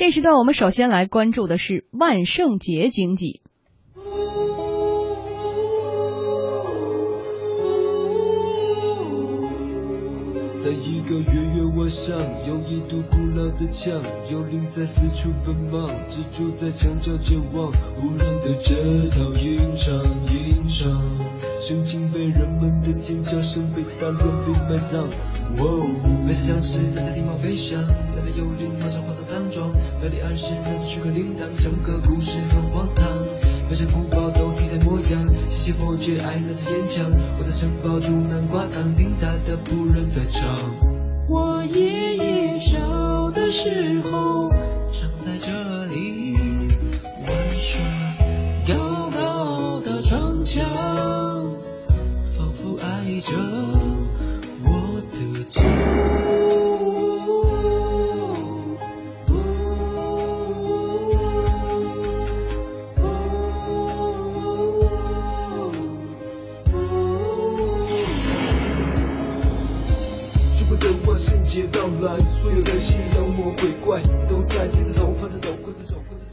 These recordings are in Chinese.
这时段我们首先来关注的是万圣节经济。在一个月圆晚上，有一堵古老的墙，幽灵在四处奔忙，蜘蛛在墙角张望。无人的这套吟唱，吟唱，神经被人们的尖叫声被打乱被埋葬。哦，每次僵尸在地方飞翔，那边幽灵马上化成唐装，美丽暗示那次虚空铃铛，整个故事很荒唐。每些古堡都替代模样，细细破解爱那在坚强。我在城堡煮南瓜堂，听他的仆人在唱。我爷爷小的时候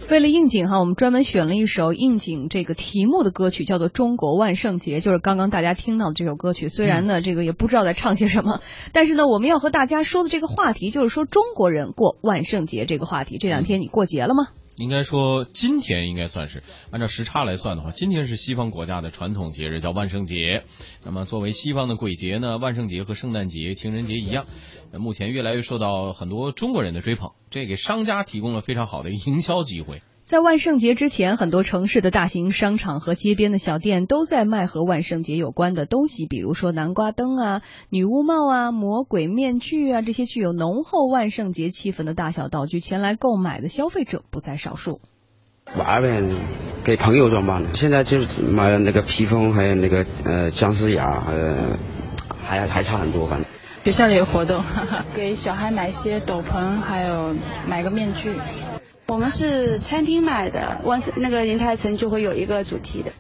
为了应景哈，我们专门选了一首应景这个题目的歌曲，叫做《中国万圣节》，就是刚刚大家听到的这首歌曲。虽然呢，这个也不知道在唱些什么，但是呢，我们要和大家说的这个话题，就是说中国人过万圣节这个话题。这两天你过节了吗？应该说，今天应该算是按照时差来算的话，今天是西方国家的传统节日，叫万圣节。那么，作为西方的鬼节呢，万圣节和圣诞节、情人节一样，目前越来越受到很多中国人的追捧，这给商家提供了非常好的营销机会。在万圣节之前，很多城市的大型商场和街边的小店都在卖和万圣节有关的东西，比如说南瓜灯啊、女巫帽啊、魔鬼面具啊，这些具有浓厚万圣节气氛的大小道具，前来购买的消费者不在少数。玩呗给朋友装扮的，现在就是买了那个披风，还有那个呃僵尸牙，呃还还差很多，反正。学校里有活动，给小孩买一些斗篷，还有买个面具。我们是餐厅买的，万那个银泰城就会有一个主题的。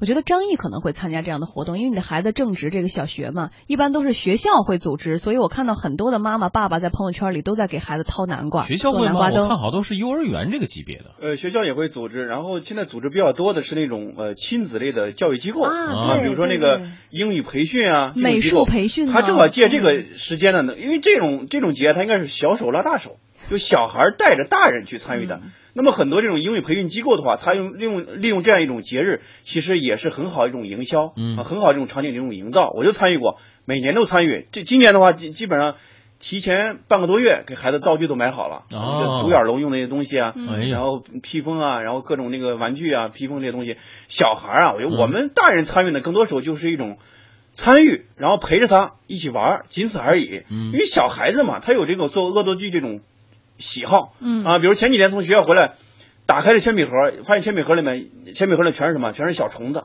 我觉得张毅可能会参加这样的活动，因为你的孩子正值这个小学嘛，一般都是学校会组织，所以我看到很多的妈妈爸爸在朋友圈里都在给孩子掏南瓜，学校会南瓜灯我看。好都是幼儿园这个级别的。呃，学校也会组织，然后现在组织比较多的是那种呃亲子类的教育机构啊比如说那个英语培训啊，美术培训呢他正好借这个时间呢，因为这种这种节，他应该是小手拉大手，就小孩带着大人去参与的。嗯那么很多这种英语培训机构的话，他用利用利用这样一种节日，其实也是很好一种营销，嗯啊，很好的这种场景这种营造。我就参与过，每年都参与。这今年的话，基基本上。提前半个多月给孩子道具都买好了，独眼龙用那些东西啊，嗯然后披风啊，然后各种那个玩具啊、披风这些东西，小孩啊，我觉得嗯我们大人参与的更多时候就是一种参与，然后陪着他一起玩儿，仅此而已。嗯因为小孩子嘛，他有这个做恶作剧这种喜好，嗯啊，比如前几天从学校回来，打开了铅笔盒，发现铅笔盒里面铅笔盒里全是什么？全是小虫子。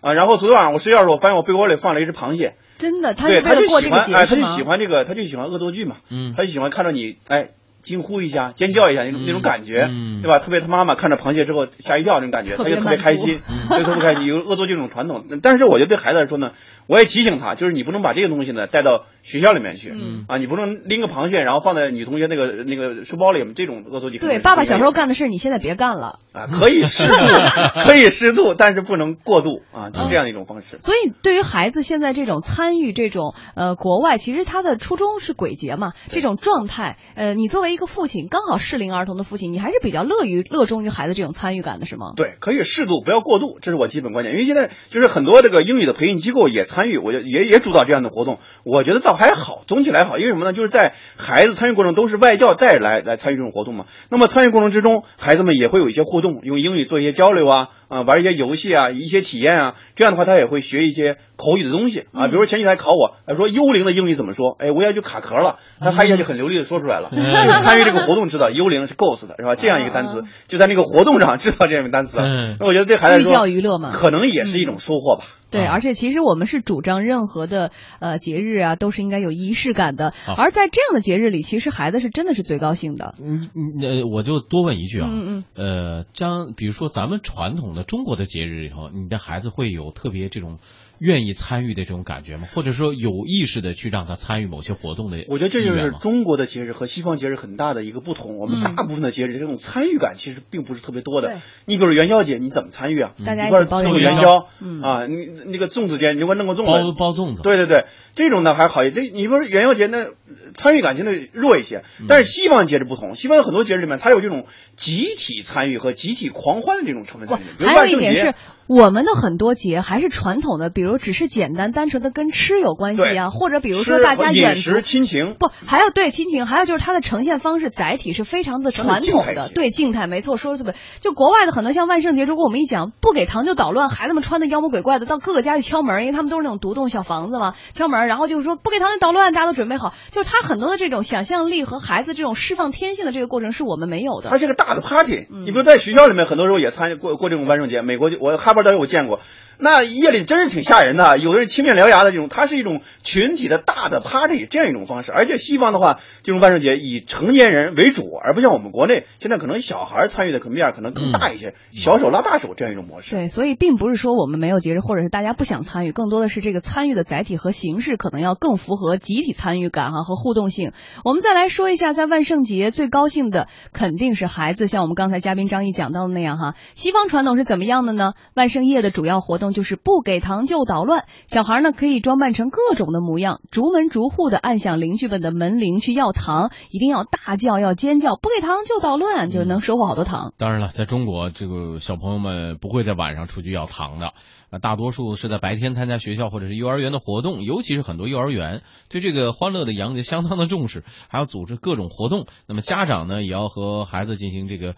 啊，然后昨天晚上我睡觉的时候，发现我被窝里放了一只螃蟹。真的，他对，他就喜欢，哎，他就？喜欢这个，他就喜欢恶作剧嘛。嗯他就喜欢看到你哎惊呼一下、尖叫一下那种、那种感觉，嗯对吧？特别他妈妈看着螃蟹之后吓一跳那种感觉，他就特别开心，满就特别开心，有恶作剧这种传统。但是我觉得对孩子来说呢，我也提醒他，就是你不能把这个东西呢带到学校里面去，嗯啊，你不能拎个螃蟹然后放在女同学那个那个书包里，这种恶作剧对，爸爸小时候干的事，你现在别干了。啊，可以适度，可以适度，但是不能过度啊，就是这样的一种方式。所以，对于孩子现在这种参与这种呃国外，其实他的初衷是鬼节嘛，这种状态，呃，你作为一个父亲，刚好适龄儿童的父亲，你还是比较乐于乐衷于孩子这种参与感的，是吗？对，可以适度，不要过度，这是我基本观点。因为现在就是很多这个英语的培训机构也参与，我也也也主导这样的活动，我觉得倒还好，总体来好。因为什么呢？就是在孩子参与过程都是外教带来来参与这种活动嘛。那么参与过程之中，孩子们也会有一些互动，用英语做一些交流啊，啊、玩一些游戏啊，一些体验啊。这样的话，他也会学一些口语的东西啊。比如说前几天考我，呃说幽灵的英语怎么说？哎，我也就卡壳了，他他一下就很流利的说出来了。就是参与这个活动知道幽灵是 ghost 的是吧？这样一个单词，就在那个活动上知道这样一个单词了。嗯那我觉得对孩子来寓说，教于乐嘛。可能也是一种收获吧。对，啊而且其实我们是主张任何的呃节日啊，都是应该有仪式感的。而在这样的节日里，其实孩子是真的是最高兴的。嗯嗯呃，我就多问一句啊，嗯呃，将比如说咱们传统的中国的节日以后，你的孩子会有特别这种愿意参与的这种感觉吗？或者说有意识的去让他参与某些活动的？我觉得这就是中国的节日和西方节日很大的一个不同。我们大部分的节日这种参与感其实并不是特别多的。你比如元宵节，你怎么参与啊？大家一块包弄个元宵啊，你那个粽子节，你给我弄个粽子，包包粽子。对对对，这种呢还好一点。这你不是元宵节那参与感相对弱一些，但是西方节日不同，西方很多节日里面它有这种集体参与和集体狂欢的这种成分在里面。还有一点是。我们的很多节还是传统的，比如只是简单单纯的跟吃有关系啊，或者比如说大家饮食亲情，不还有对亲情，还有就是它的呈现方式载体是非常的传统的，对静态没错，说的特别。就国外的很多像万圣节，如果我们一讲不给糖就捣乱，孩子们穿的妖魔鬼怪的到各个家去敲门，因为他们都是那种独栋小房子嘛，敲门，然后就是说不给糖就捣乱，大家都准备好，就是他很多的这种想象力和孩子这种释放天性的这个过程是我们没有的。它是个大的 party，你比如在学校里面，很多时候也参与过过这种万圣节，美国就我哈我见过。那夜里真是挺吓人的，有的人青面獠牙的这种，它是一种群体的大的 party 这样一种方式。而且西方的话，这种万圣节以成年人为主，而不像我们国内现在可能小孩参与的可能面可能更大一些，小手拉大手这样一种模式。对，所以并不是说我们没有节日，或者是大家不想参与，更多的是这个参与的载体和形式可能要更符合集体参与感哈和互动性。我们再来说一下，在万圣节最高兴的肯定是孩子，像我们刚才嘉宾张毅讲到的那样哈。西方传统是怎么样的呢？万万圣夜的主要活动。就是不给糖就捣乱，小孩呢可以装扮成各种的模样，逐门逐户的按响邻居们的门铃去要糖，一定要大叫要尖叫，不给糖就捣乱，就能收获好多糖。当然了，在中国，这个小朋友们不会在晚上出去要糖的，啊，大多数是在白天参加学校或者是幼儿园的活动，尤其是很多幼儿园对这个欢乐的洋节相当的重视，还要组织各种活动。那么家长呢，也要和孩子进行这个，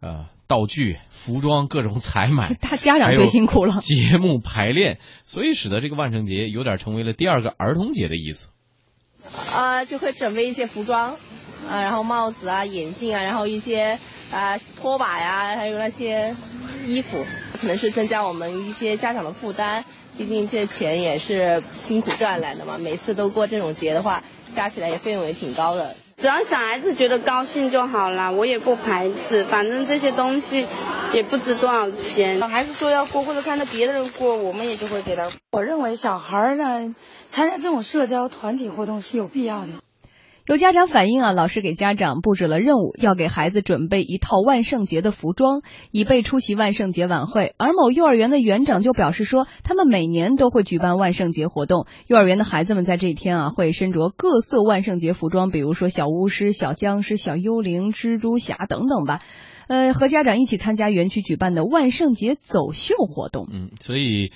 呃。道具、服装、各种采买，他家长最辛苦了。节目排练，所以使得这个万圣节有点成为了第二个儿童节的意思。啊，就会准备一些服装，啊，然后帽子啊、眼镜啊，然后一些啊拖把呀，还有那些衣服，可能是增加我们一些家长的负担。毕竟这钱也是辛苦赚来的嘛，每次都过这种节的话，加起来也费用也挺高的。只要小孩子觉得高兴就好了，我也不排斥，反正这些东西也不值多少钱。孩子说要过，或者看到别的人过，我们也就会给他。我认为小孩呢，参加这种社交团体活动是有必要的。有家长反映啊，老师给家长布置了任务，要给孩子准备一套万圣节的服装，以备出席万圣节晚会。而某幼儿园的园长就表示说，他们每年都会举办万圣节活动，幼儿园的孩子们在这一天啊，会身着各色万圣节服装，比如说小巫师、小僵尸、小幽灵、蜘蛛侠等等吧。呃，和家长一起参加园区举办的万圣节走秀活动。嗯，所以。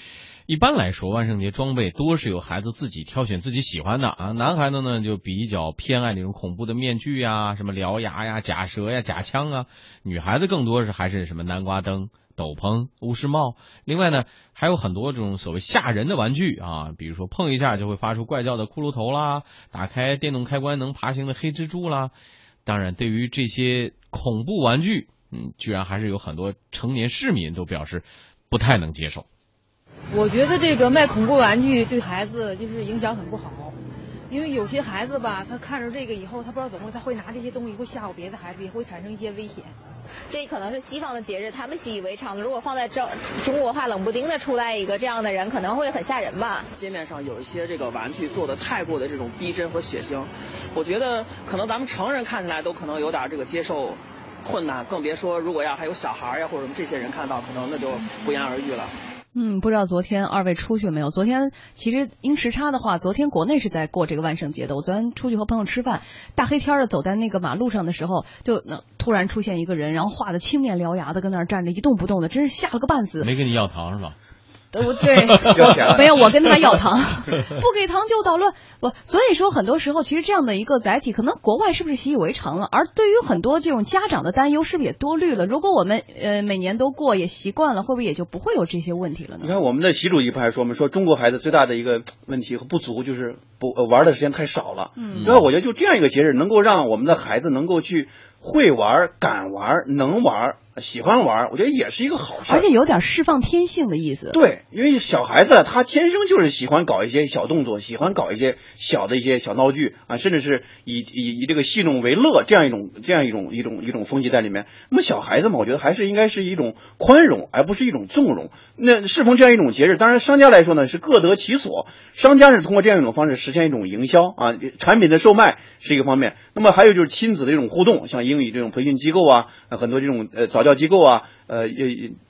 一般来说，万圣节装备多是由孩子自己挑选自己喜欢的啊。男孩子呢就比较偏爱那种恐怖的面具呀，什么獠牙呀、假蛇呀、假枪啊。女孩子更多是还是什么南瓜灯、斗篷、巫师帽。另外呢，还有很多这种所谓吓人的玩具啊，比如说碰一下就会发出怪叫的骷髅头啦，打开电动开关能爬行的黑蜘蛛啦。当然，对于这些恐怖玩具，嗯，居然还是有很多成年市民都表示不太能接受。我觉得这个卖恐怖玩具对孩子就是影响很不好，因为有些孩子吧，他看着这个以后，他不知道怎么，他会拿这些东西会吓唬别的孩子，也会产生一些危险。这可能是西方的节日，他们习以为常的。如果放在中中国话，冷不丁的出来一个这样的人，可能会很吓人吧。街面上有一些这个玩具做的太过的这种逼真和血腥，我觉得可能咱们成人看起来都可能有点这个接受困难，更别说如果要还有小孩呀或者什么这些人看到，可能那就不言而喻了。嗯，不知道昨天二位出去没有？昨天其实因时差的话，昨天国内是在过这个万圣节的。我昨天出去和朋友吃饭，大黑天的走在那个马路上的时候，就那突然出现一个人，然后画的青面獠牙的，跟那儿站着一动不动的，真是吓了个半死。没跟你要糖是吧？呃，对，没有，我跟他要糖，不给糖就捣乱。不，所以说很多时候其实这样的一个载体，可能国外是不是习以为常了？而对于很多这种家长的担忧，是不是也多虑了？如果我们呃每年都过也习惯了，会不会也就不会有这些问题了呢？你看我们的习主席不还说吗？说中国孩子最大的一个问题和不足就是不玩的时间太少了。嗯，然后我觉得就这样一个节日，能够让我们的孩子能够去。会玩、敢玩、能玩。喜欢玩，我觉得也是一个好事，而且有点释放天性的意思。对，因为小孩子他天生就是喜欢搞一些小动作，喜欢搞一些小的一些小闹剧啊，甚至是以以以这个戏弄为乐这样一种这样一种一种一种风气在里面。那么小孩子嘛，我觉得还是应该是一种宽容，而不是一种纵容。那适逢这样一种节日，当然商家来说呢是各得其所，商家是通过这样一种方式实现一种营销啊，产品的售卖是一个方面。那么还有就是亲子的一种互动，像英语这种培训机构啊，很多这种呃早。教机构啊，呃，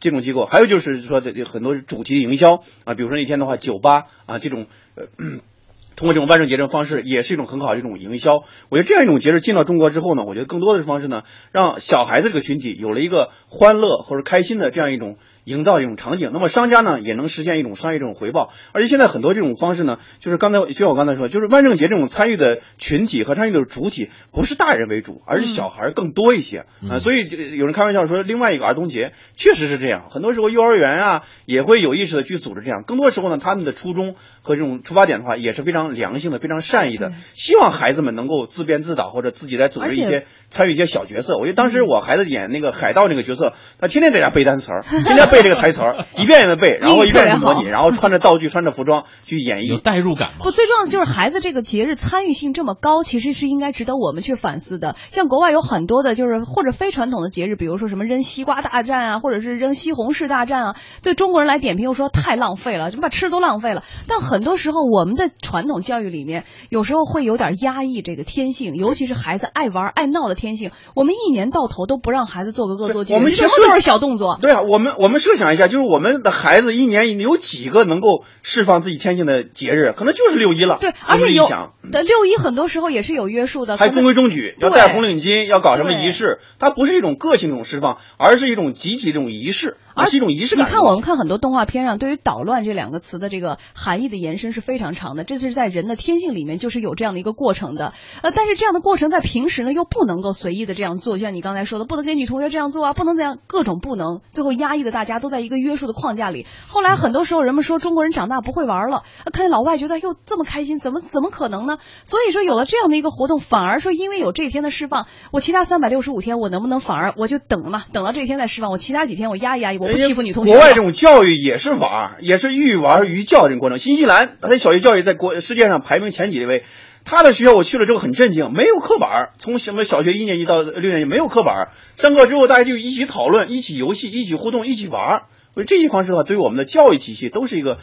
这种机构，还有就是说的很多主题营销啊，比如说那天的话，酒吧啊，这种呃，通过这种万圣节这种方式，也是一种很好的一种营销。我觉得这样一种节日进到中国之后呢，我觉得更多的方式呢，让小孩子这个群体有了一个欢乐或者开心的这样一种。营造一种场景，那么商家呢也能实现一种商业这种回报，而且现在很多这种方式呢，就是刚才就像我刚才说，就是万圣节这种参与的群体和参与的主体不是大人为主，而是小孩更多一些。啊，所以有人开玩笑说另外一个儿童节确实是这样，很多时候幼儿园啊也会有意识的去组织这样，更多时候呢他们的初衷和这种出发点的话也是非常良性的、非常善意的，希望孩子们能够自编自导或者自己来组织一些参与一些小角色。我觉得当时我孩子演那个海盗那个角色，他天天在家背单词儿，天天。背这个台词儿，一遍一遍的背，然后 一遍一遍模拟，然后穿着道具、穿着服装去演绎，有代入感吗？不，最重要的就是孩子这个节日参与性这么高，其实是应该值得我们去反思的。像国外有很多的，就是或者非传统的节日，比如说什么扔西瓜大战啊，或者是扔西红柿大战啊，对中国人来点评又说太浪费了，就把吃都浪费了。但很多时候我们的传统教育里面，有时候会有点压抑这个天性，尤其是孩子爱玩爱闹的天性。我们一年到头都不让孩子做个恶作剧，我们什么都是小动作。对啊，我们我们设想一下，就是我们。的孩子一年有几个能够释放自己天性的节日？可能就是六一了。对，而且有的六一很多时候也是有约束的，还中规中矩，要戴红领巾，要搞什么仪式？它不是一种个性这种释放，而是一种集体这种仪式。而是一种仪式感。你看，我们看很多动画片上，对于“捣乱”这两个词的这个含义的延伸是非常长的。这是在人的天性里面就是有这样的一个过程的。呃，但是这样的过程在平时呢又不能够随意的这样做，就像你刚才说的，不能跟女同学这样做啊，不能这样，各种不能，最后压抑的大家都在一个约束的框架里。后来很多时候人们说中国人长大不会玩了，看见老外觉得哟这么开心，怎么怎么可能呢？所以说有了这样的一个活动，反而说因为有这一天的释放，我其他三百六十五天我能不能反而我就等了嘛，等到这一天再释放，我其他几天我压一压抑，我不欺负女同学。国外这种教育也是玩，也是寓玩于教这个过程。新西兰它的小学教育在国世界上排名前几位，他的学校我去了之后很震惊，没有课本，从什么小学一年级到六年级没有课本，上课之后大家就一起讨论、一起游戏、一起互动、一起玩。我说这些方式的话，对于我们的教育体系都是一个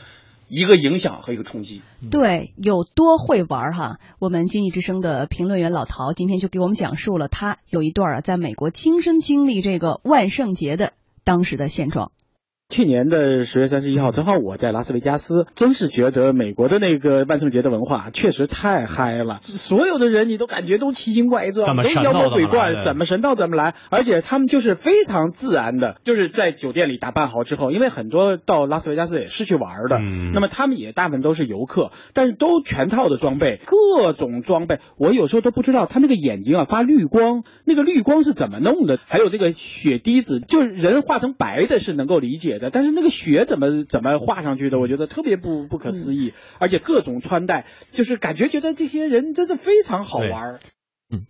一个影响和一个冲击。对，有多会玩哈？我们经济之声的评论员老陶今天就给我们讲述了他有一段啊，在美国亲身经历这个万圣节的当时的现状。去年的十月三十一号，正好我在拉斯维加斯，真是觉得美国的那个万圣节的文化确实太嗨了。所有的人你都感觉都奇形怪状，都妖魔鬼怪，怎么神道怎么来。而且他们就是非常自然的，就是在酒店里打扮好之后，因为很多到拉斯维加斯也是去玩的，那么他们也大部分都是游客，但是都全套的装备，各种装备。我有时候都不知道他那个眼睛啊发绿光，那个绿光是怎么弄的？还有这个血滴子，就是人化成白的是能够理解。但是那个雪怎么怎么画上去的？我觉得特别不不可思议，而且各种穿戴，就是感觉觉得这些人真的非常好玩。嗯，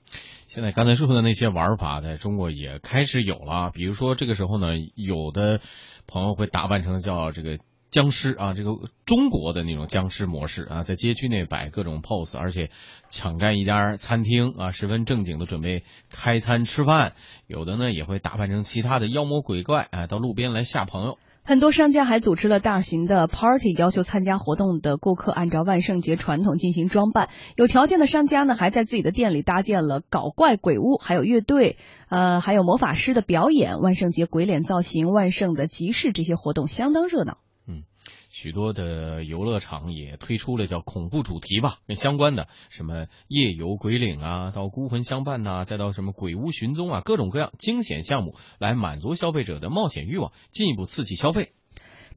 现在刚才说的那些玩法在中国也开始有了，比如说这个时候呢，有的朋友会打扮成叫这个。僵尸啊，这个中国的那种僵尸模式啊，在街区内摆各种 pose，而且抢占一家餐厅啊，十分正经的准备开餐吃饭。有的呢也会打扮成其他的妖魔鬼怪啊，到路边来吓朋友。很多商家还组织了大型的 party，要求参加活动的顾客按照万圣节传统进行装扮。有条件的商家呢，还在自己的店里搭建了搞怪鬼屋，还有乐队，呃，还有魔法师的表演，万圣节鬼脸造型、万圣的集市这些活动相当热闹。嗯许多的游乐场也推出了叫恐怖主题吧，相关的什么夜游鬼岭啊，到孤魂相伴呐，再到什么鬼屋寻踪啊，各种各样惊险项目来满足消费者的冒险欲望，进一步刺激消费。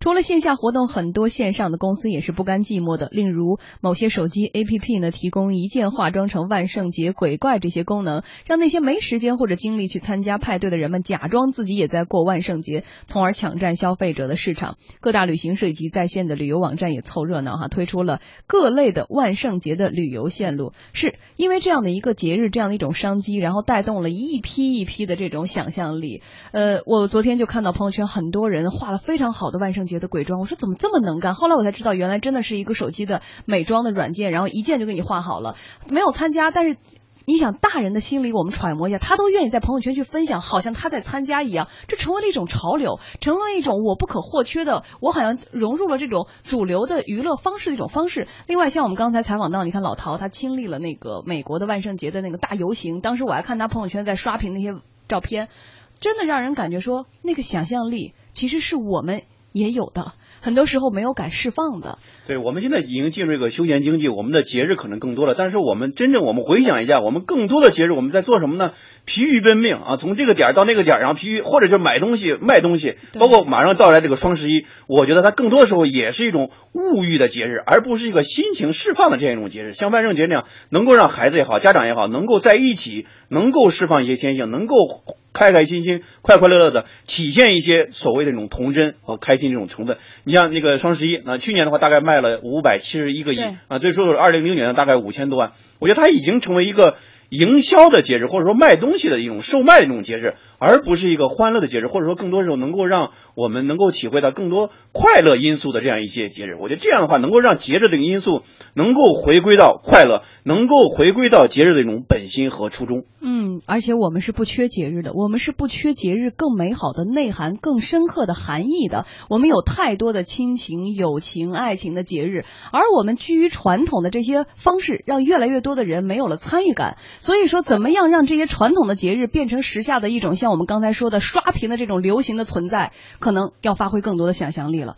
除了线下活动，很多线上的公司也是不甘寂寞的。例如，某些手机 APP 呢，提供一键化妆成万圣节鬼怪这些功能，让那些没时间或者精力去参加派对的人们，假装自己也在过万圣节，从而抢占消费者的市场。各大旅行社以及在线的旅游网站也凑热闹哈，推出了各类的万圣节的旅游线路。是因为这样的一个节日，这样的一种商机，然后带动了一批一批的这种想象力。呃，我昨天就看到朋友圈很多人画了非常好的万圣节的鬼妆，我说怎么这么能干？后来我才知道，原来真的是一个手机的美妆的软件，然后一键就给你画好了。没有参加，但是你想大人的心理，我们揣摩一下，他都愿意在朋友圈去分享，好像他在参加一样，这成为了一种潮流，成为了一种我不可或缺的，我好像融入了这种主流的娱乐方式的一种方式。另外，像我们刚才采访到，你看老陶他亲历了那个美国的万圣节的那个大游行，当时我还看他朋友圈在刷屏那些照片。真的让人感觉说，那个想象力其实是我们也有的，很多时候没有敢释放的。对，我们现在已经进入一个休闲经济，我们的节日可能更多了。但是我们真正，我们回想一下，我们更多的节日我们在做什么呢？疲于奔命啊，从这个点到那个点，然后疲于或者就买东西、卖东西，包括马上到来这个双十一，我觉得它更多的时候也是一种物欲的节日，而不是一个心情释放的这样一种节日。像万圣节那样，能够让孩子也好，家长也好，能够在一起，能够释放一些天性，能够开开心心、快快乐乐的体现一些所谓的那种童真和开心这种成分。你像那个双十一，那去年的话大概卖了五百七十一个亿啊，最初二零零九年大概五千多万，我觉得它已经成为一个。营销的节日，或者说卖东西的一种售卖的一种节日，而不是一个欢乐的节日，或者说更多时候能够让我们能够体会到更多快乐因素的这样一些节日。我觉得这样的话，能够让节日这个因素能够回归到快乐，能够回归到节日的一种本心和初衷。嗯，而且我们是不缺节日的，我们是不缺节日更美好的内涵、更深刻的含义的。我们有太多的亲情、友情、爱情的节日，而我们居于传统的这些方式，让越来越多的人没有了参与感。所以说，怎么样让这些传统的节日变成时下的一种像我们刚才说的刷屏的这种流行的存在，可能要发挥更多的想象力了。